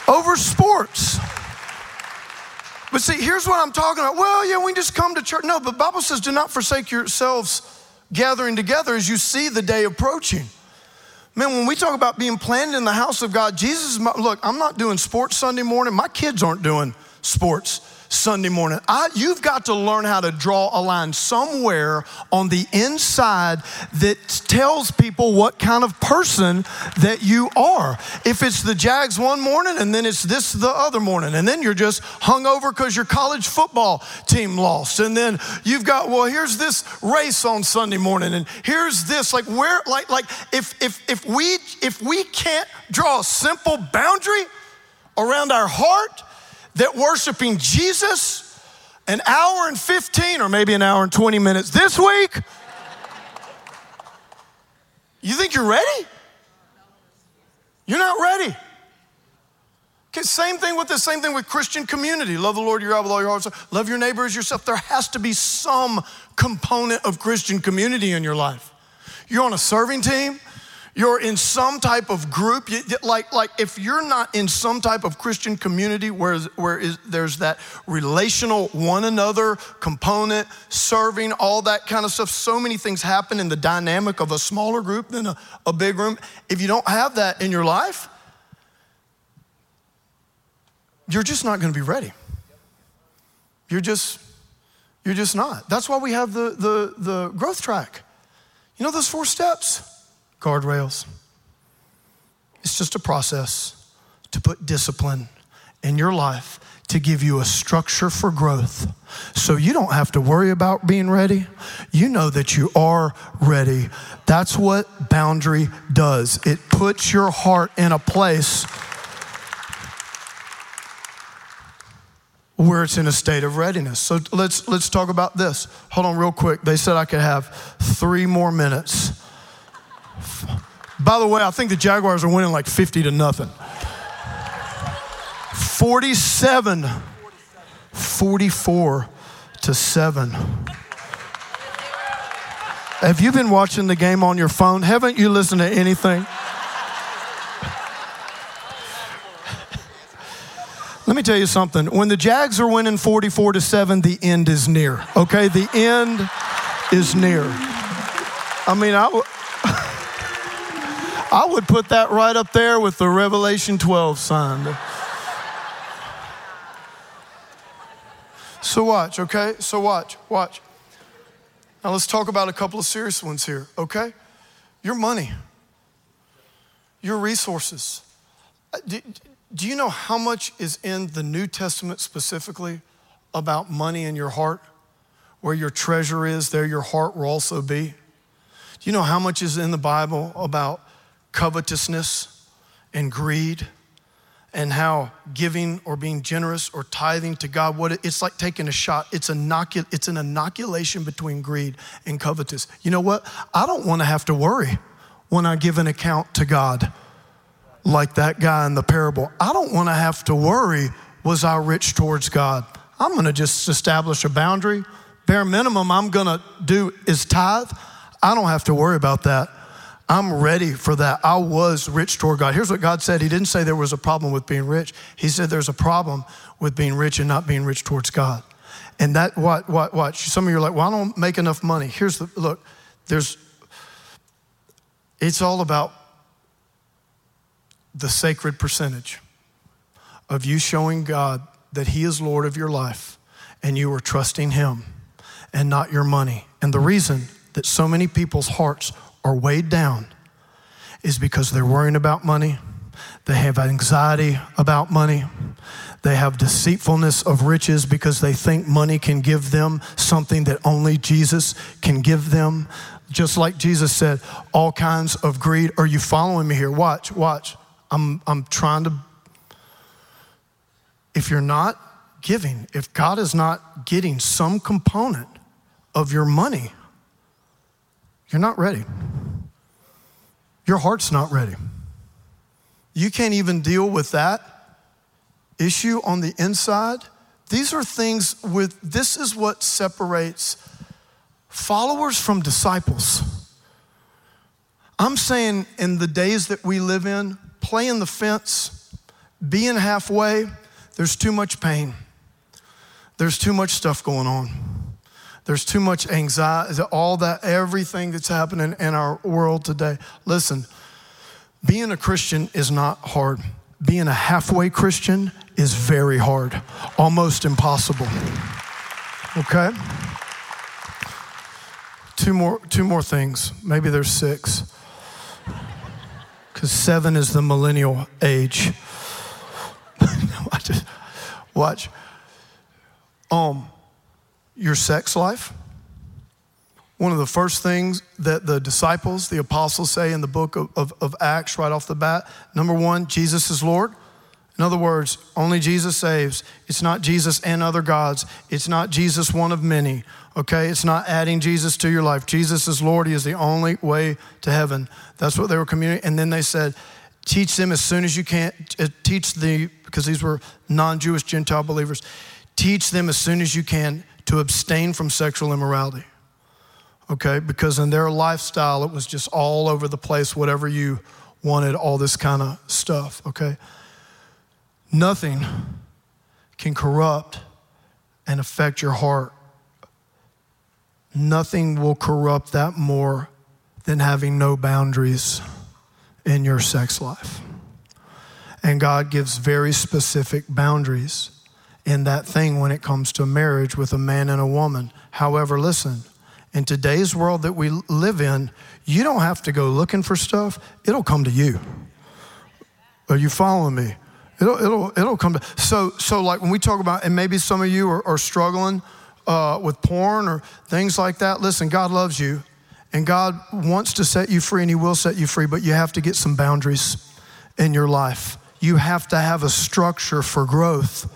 over sports. But see, here's what I'm talking about. Well, yeah, we just come to church. No, but Bible says, do not forsake yourselves gathering together as you see the day approaching. Man, when we talk about being planted in the house of God, Jesus, look, I'm not doing sports Sunday morning. My kids aren't doing sports. Sunday morning. I, you've got to learn how to draw a line somewhere on the inside that tells people what kind of person that you are. If it's the Jags one morning and then it's this the other morning, and then you're just hung over because your college football team lost, and then you've got well, here's this race on Sunday morning, and here's this like where like like if if if we if we can't draw a simple boundary around our heart that worshiping Jesus an hour and 15 or maybe an hour and 20 minutes this week, you think you're ready? You're not ready. Okay, same thing with the same thing with Christian community. Love the Lord your God with all your heart. Love your neighbor as yourself. There has to be some component of Christian community in your life. You're on a serving team, you're in some type of group, like, like if you're not in some type of Christian community where, where is, there's that relational one another component, serving, all that kind of stuff, so many things happen in the dynamic of a smaller group than a, a big room. If you don't have that in your life, you're just not going to be ready. You're just, you're just not. That's why we have the, the, the growth track. You know those four steps? Guardrails. It's just a process to put discipline in your life to give you a structure for growth. So you don't have to worry about being ready. You know that you are ready. That's what boundary does. It puts your heart in a place where it's in a state of readiness. So let's let's talk about this. Hold on real quick. They said I could have 3 more minutes. By the way, I think the Jaguars are winning like 50 to nothing. 47, 44 to 7. Have you been watching the game on your phone? Haven't you listened to anything? Let me tell you something. When the Jags are winning 44 to 7, the end is near. Okay? The end is near. I mean, I, I would put that right up there with the Revelation 12 sign. So, watch, okay? So, watch, watch. Now, let's talk about a couple of serious ones here, okay? Your money, your resources. Uh, do, do you know how much is in the New Testament specifically about money in your heart? Where your treasure is, there your heart will also be. Do you know how much is in the Bible about covetousness and greed and how giving or being generous or tithing to God, what it, it's like taking a shot. It's, inocul, it's an inoculation between greed and covetous. You know what? I don't want to have to worry when I give an account to God like that guy in the parable. I don't want to have to worry, was I rich towards God? I'm going to just establish a boundary. Bare minimum, I'm going to do is tithe. I don't have to worry about that. I'm ready for that. I was rich toward God. Here's what God said He didn't say there was a problem with being rich, He said there's a problem with being rich and not being rich towards God. And that, what, what, watch. Some of you are like, well, I don't make enough money. Here's the look, there's, it's all about the sacred percentage of you showing God that He is Lord of your life and you are trusting Him and not your money. And the reason that so many people's hearts are weighed down is because they're worrying about money, they have anxiety about money, they have deceitfulness of riches because they think money can give them something that only Jesus can give them. Just like Jesus said, all kinds of greed. Are you following me here? Watch, watch. I'm, I'm trying to. If you're not giving, if God is not getting some component of your money, you're not ready. Your heart's not ready. You can't even deal with that issue on the inside. These are things with, this is what separates followers from disciples. I'm saying in the days that we live in, playing the fence, being halfway, there's too much pain. There's too much stuff going on. There's too much anxiety, all that, everything that's happening in our world today. Listen, being a Christian is not hard. Being a halfway Christian is very hard, almost impossible. Okay? Two more, two more things. Maybe there's six. Because seven is the millennial age. watch. watch. Um, your sex life. One of the first things that the disciples, the apostles say in the book of, of, of, Acts right off the bat number one, Jesus is Lord. In other words, only Jesus saves. It's not Jesus and other gods. It's not Jesus, one of many. Okay? It's not adding Jesus to your life. Jesus is Lord. He is the only way to heaven. That's what they were communicating. And then they said, teach them as soon as you can. Uh, teach the, because these were non Jewish Gentile believers, teach them as soon as you can to abstain from sexual immorality. Okay, because in their lifestyle, it was just all over the place, whatever you wanted, all this kind of stuff. Okay, nothing can corrupt and affect your heart. Nothing will corrupt that more than having no boundaries in your sex life. And God gives very specific boundaries in that thing when it comes to marriage with a man and a woman. However, listen, in today's world that we live in, you don't have to go looking for stuff, it'll come to you. Are you following me? It'll, it'll, it'll come to, so, so like when we talk about, and maybe some of you are, are struggling uh, with porn or things like that, listen, God loves you and God wants to set you free and He will set you free, but you have to get some boundaries in your life. You have to have a structure for growth.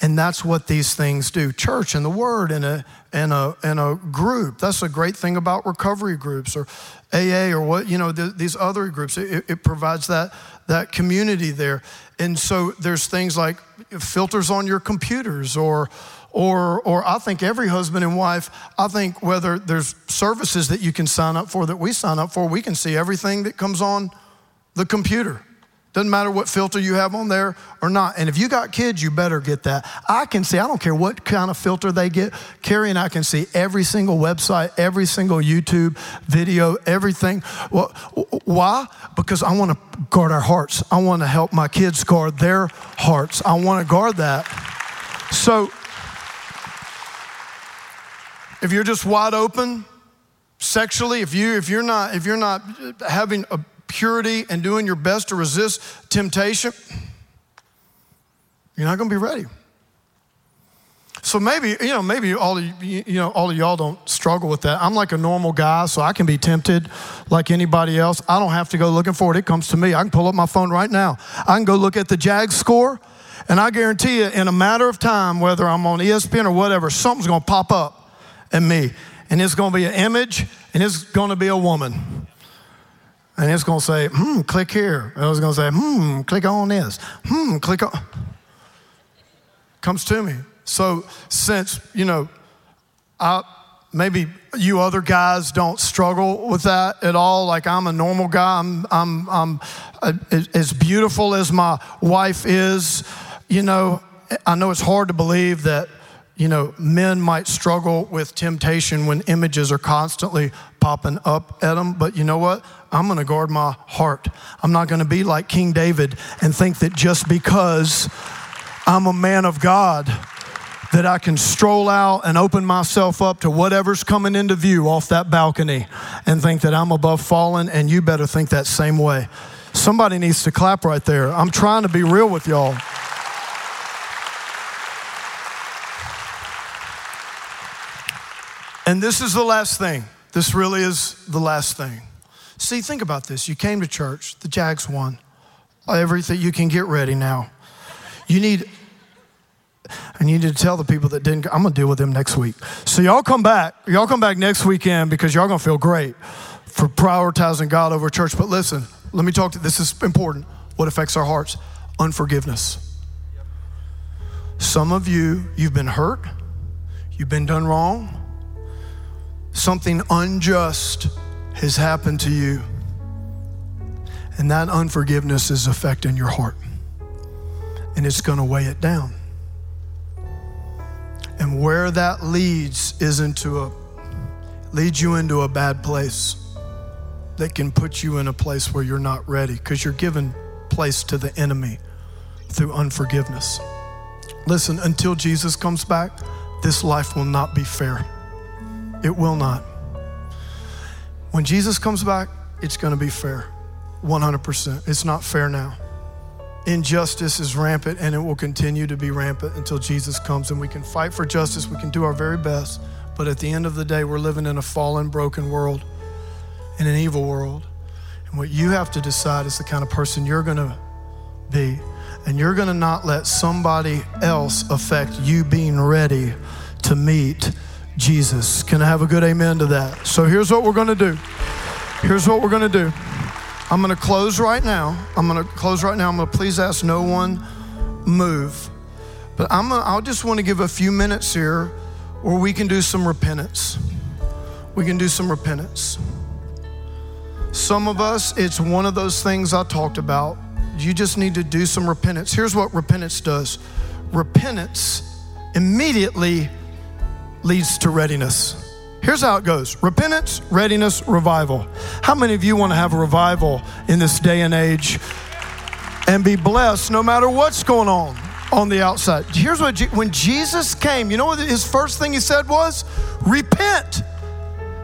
And that's what these things do. Church and the Word and a, and a, and a group. That's a great thing about recovery groups or AA or what, you know, th- these other groups. It, it provides that, that community there. And so there's things like filters on your computers or, or, or I think every husband and wife, I think whether there's services that you can sign up for that we sign up for, we can see everything that comes on the computer. Doesn't matter what filter you have on there or not. And if you got kids, you better get that. I can see, I don't care what kind of filter they get. Kerri and I can see every single website, every single YouTube video, everything. Well, why? Because I want to guard our hearts. I want to help my kids guard their hearts. I want to guard that. So if you're just wide open sexually, if you if you're not if you're not having a purity and doing your best to resist temptation, you're not going to be ready. So maybe, you know, maybe all of you, know, all of y'all don't struggle with that. I'm like a normal guy, so I can be tempted like anybody else. I don't have to go looking for it. It comes to me. I can pull up my phone right now. I can go look at the Jag score, and I guarantee you, in a matter of time, whether I'm on ESPN or whatever, something's going to pop up at me. And it's going to be an image, and it's going to be a woman. And it's going to say, hmm, click here. And it's going to say, hmm, click on this. Hmm, click on. Comes to me. So since, you know, I maybe you other guys don't struggle with that at all. Like I'm a normal guy. I'm, I'm, I'm uh, as beautiful as my wife is. You know, I know it's hard to believe that, you know, men might struggle with temptation when images are constantly popping up at them. But you know what? I'm going to guard my heart. I'm not going to be like King David and think that just because I'm a man of God, that I can stroll out and open myself up to whatever's coming into view off that balcony and think that I'm above falling, and you better think that same way. Somebody needs to clap right there. I'm trying to be real with y'all. And this is the last thing. This really is the last thing. See, think about this. You came to church, the Jags won. Everything, you can get ready now. You need I need to tell the people that didn't, I'm gonna deal with them next week. So y'all come back, y'all come back next weekend because y'all gonna feel great for prioritizing God over church. But listen, let me talk to this is important. What affects our hearts? Unforgiveness. Some of you, you've been hurt, you've been done wrong, something unjust has happened to you, and that unforgiveness is affecting your heart, and it's gonna weigh it down. And where that leads is into a leads you into a bad place that can put you in a place where you're not ready because you're giving place to the enemy through unforgiveness. Listen, until Jesus comes back, this life will not be fair. It will not. When Jesus comes back, it's going to be fair. 100%. It's not fair now injustice is rampant and it will continue to be rampant until Jesus comes. And we can fight for justice, we can do our very best, but at the end of the day, we're living in a fallen, broken world, in an evil world. And what you have to decide is the kind of person you're going to be. And you're going to not let somebody else affect you being ready to meet Jesus. Can I have a good amen to that? So here's what we're going to do. Here's what we're going to do. I'm going to close right now. I'm going to close right now. I'm going to please ask no one move. But I'm gonna, I just want to give a few minutes here where we can do some repentance. We can do some repentance. Some of us, it's one of those things I talked about. You just need to do some repentance. Here's what repentance does repentance immediately leads to readiness. Here's how it goes repentance, readiness, revival. How many of you want to have a revival in this day and age and be blessed no matter what's going on on the outside? Here's what when Jesus came, you know what his first thing he said was? Repent.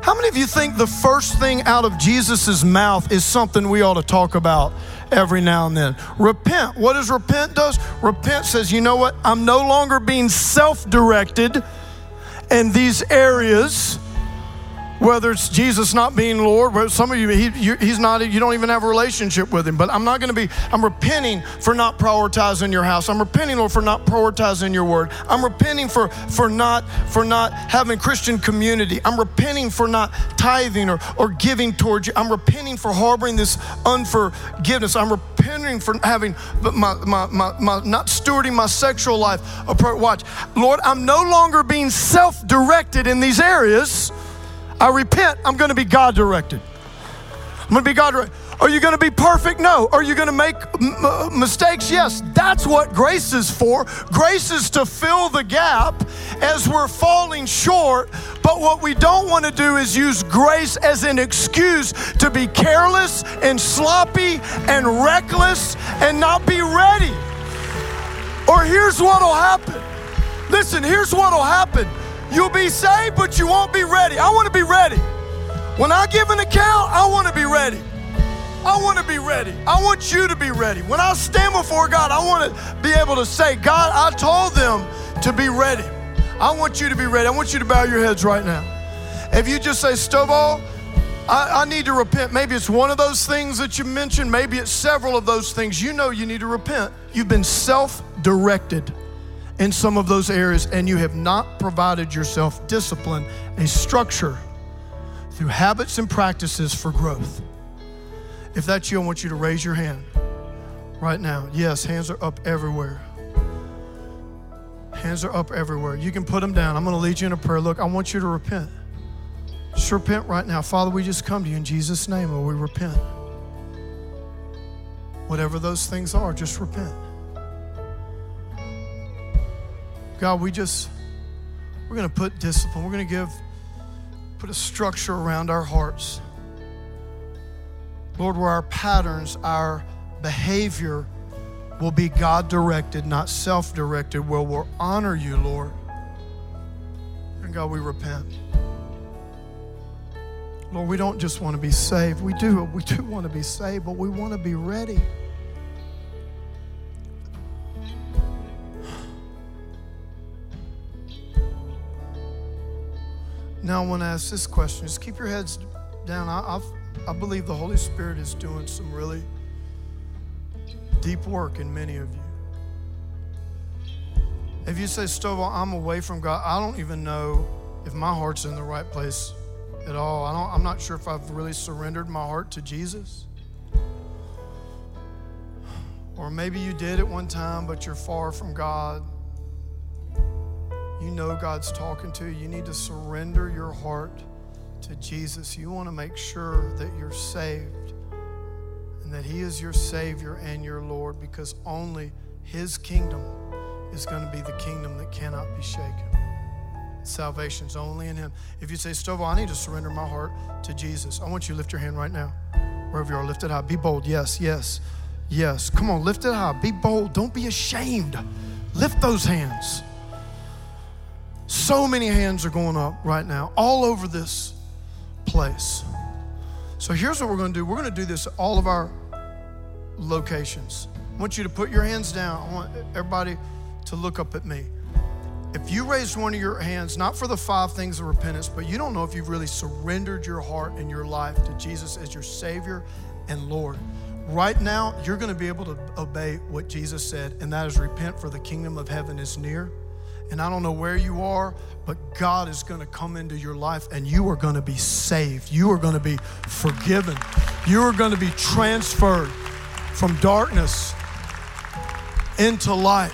How many of you think the first thing out of Jesus' mouth is something we ought to talk about every now and then? Repent. What does repent does? Repent says, you know what? I'm no longer being self-directed in these areas whether it's Jesus not being Lord, some of you, he, he's not, you don't even have a relationship with him. But I'm not going to be, I'm repenting for not prioritizing your house. I'm repenting, Lord, for not prioritizing your word. I'm repenting for, for not, for not having Christian community. I'm repenting for not tithing or, or giving towards you. I'm repenting for harboring this unforgiveness. I'm repenting for having my, my, my, my not stewarding my sexual life. Watch, Lord, I'm no longer being self-directed in these areas I repent, I'm going to be God directed. I'm going to be God directed. Are you going to be perfect? No. Are you going to make m- mistakes? Yes. That's what grace is for. Grace is to fill the gap as we're falling short. But what we don't want to do is use grace as an excuse to be careless and sloppy and reckless and not be ready. Or here's what will happen. Listen, here's what will happen You'll be saved, but you won't be ready. I want to be ready. When I give an account, I want to be ready. I want to be ready. I want you to be ready. When I stand before God, I want to be able to say, God, I told them to be ready. I want you to be ready. I want you to bow your heads right now. If you just say, Stovall, I, I, need to repent. Maybe it's one of those things that you mentioned. Maybe it's several of those things. You know you need to repent. You've been self directed in some of those areas and you have not provided yourself discipline, a structure through habits and practices for growth. If that's you, I want you to raise your hand right now. Yes, hands are up everywhere. Hands are up everywhere. You can put them down. I'm going to lead you in a prayer. Look, I want you to repent. Just repent right now. Father, we just come to you in Jesus' name, or we repent. Whatever those things are, just repent. God, we just, we're going to put discipline. We're going to give, put a structure around our hearts. Lord, where our patterns, our behavior will be God directed, not self directed, where we'll honor you, Lord. And God, we repent. Lord, we don't just want to be saved. We do. We do want to be saved, but we want to be ready. Now, I want to ask this question. Just keep your heads down. I, I've, I believe the Holy Spirit is doing some really deep work in many of you. If you say, Stovall, I'm away from God, I don't even know if my heart's in the right place at all. I don't, I'm not sure if I've really surrendered my heart to Jesus. Or maybe you did at one time, but you're far from God. You know God's talking to you. You need to surrender your heart to Jesus. You want to make sure that you're saved and that He is your Savior and your Lord because only His kingdom is going to be the kingdom that cannot be shaken. Salvation's only in Him. If you say, Stovall, I need to surrender my heart to Jesus, I want you to lift your hand right now. Wherever you are, lift it high. Be bold. Yes, yes, yes. Come on, lift it high. Be bold. Don't be ashamed. Lift those hands. So many hands are going up right now, all over this place. So here's what we're going to do we're going to do this at all of our locations. I want you to put your hands down. I want everybody to look up at me. If you raised one of your hands, not for the five things of repentance, but you don't know if you've really surrendered your heart and your life to Jesus as your Savior and Lord, right now you're going to be able to obey what Jesus said, and that is repent, for the kingdom of heaven is near. And I don't know where you are, but God is going to come into your life and you are going to be saved. You are going to be forgiven. You are going to be transferred from darkness into light.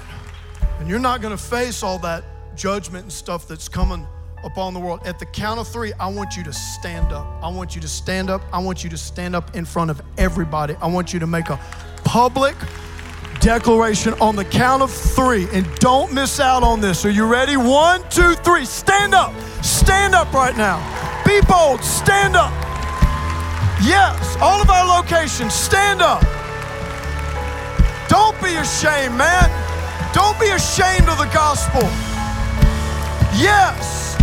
And you're not going to face all that judgment and stuff that's coming upon the world. At the count of three, I want you to stand up. I want you to stand up. I want you to stand up in front of everybody. I want you to make a public declaration on the count of three. And don't miss out on this. Are you ready? One, two, three. Stand up. Stand up right now. Be bold. Stand up. Yes, all of our locations, stand up. Don't be ashamed, man. Don't be ashamed of the gospel. Yes.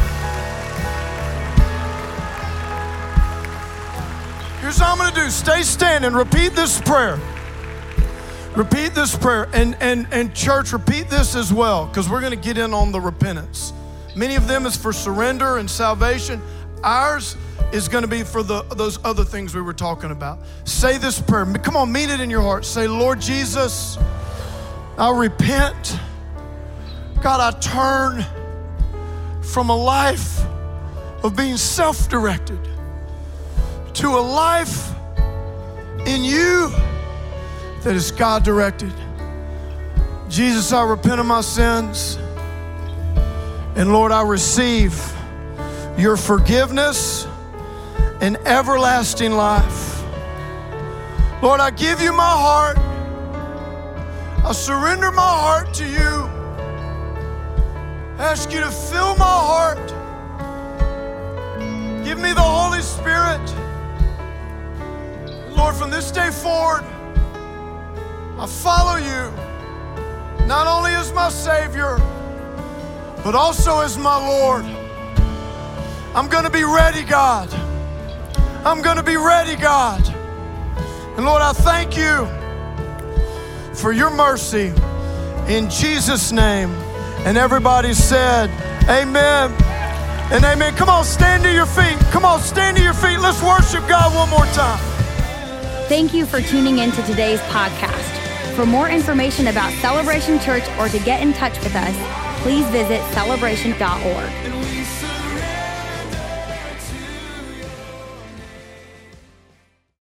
Here's what I'm going to do stay standing, repeat this prayer. Repeat this prayer. And, and, and church, repeat this as well, because we're going to get in on the repentance. Many of them is for surrender and salvation. Ours is going to be for the, those other things we were talking about. Say this prayer. Come on, mean it in your heart. Say, Lord Jesus, I repent. God, I turn from a life of being self directed to a life in you that is God directed. Jesus, I repent of my sins. And Lord, I receive your forgiveness and everlasting life. Lord, I give you my heart. I surrender my heart to you. I ask you to fill my heart. Give me the Holy Spirit. Lord, from this day forward, I follow you, not only as my Savior, but also as my Lord. I'm going to be ready, God. I'm going to be ready, God. And Lord, I thank you for your mercy in Jesus' name. And everybody said, Amen and amen. Come on, stand to your feet. Come on, stand to your feet. Let's worship God one more time.
Thank you for tuning in to today's podcast. For more information about Celebration Church or to get in touch with us, please visit celebration.org.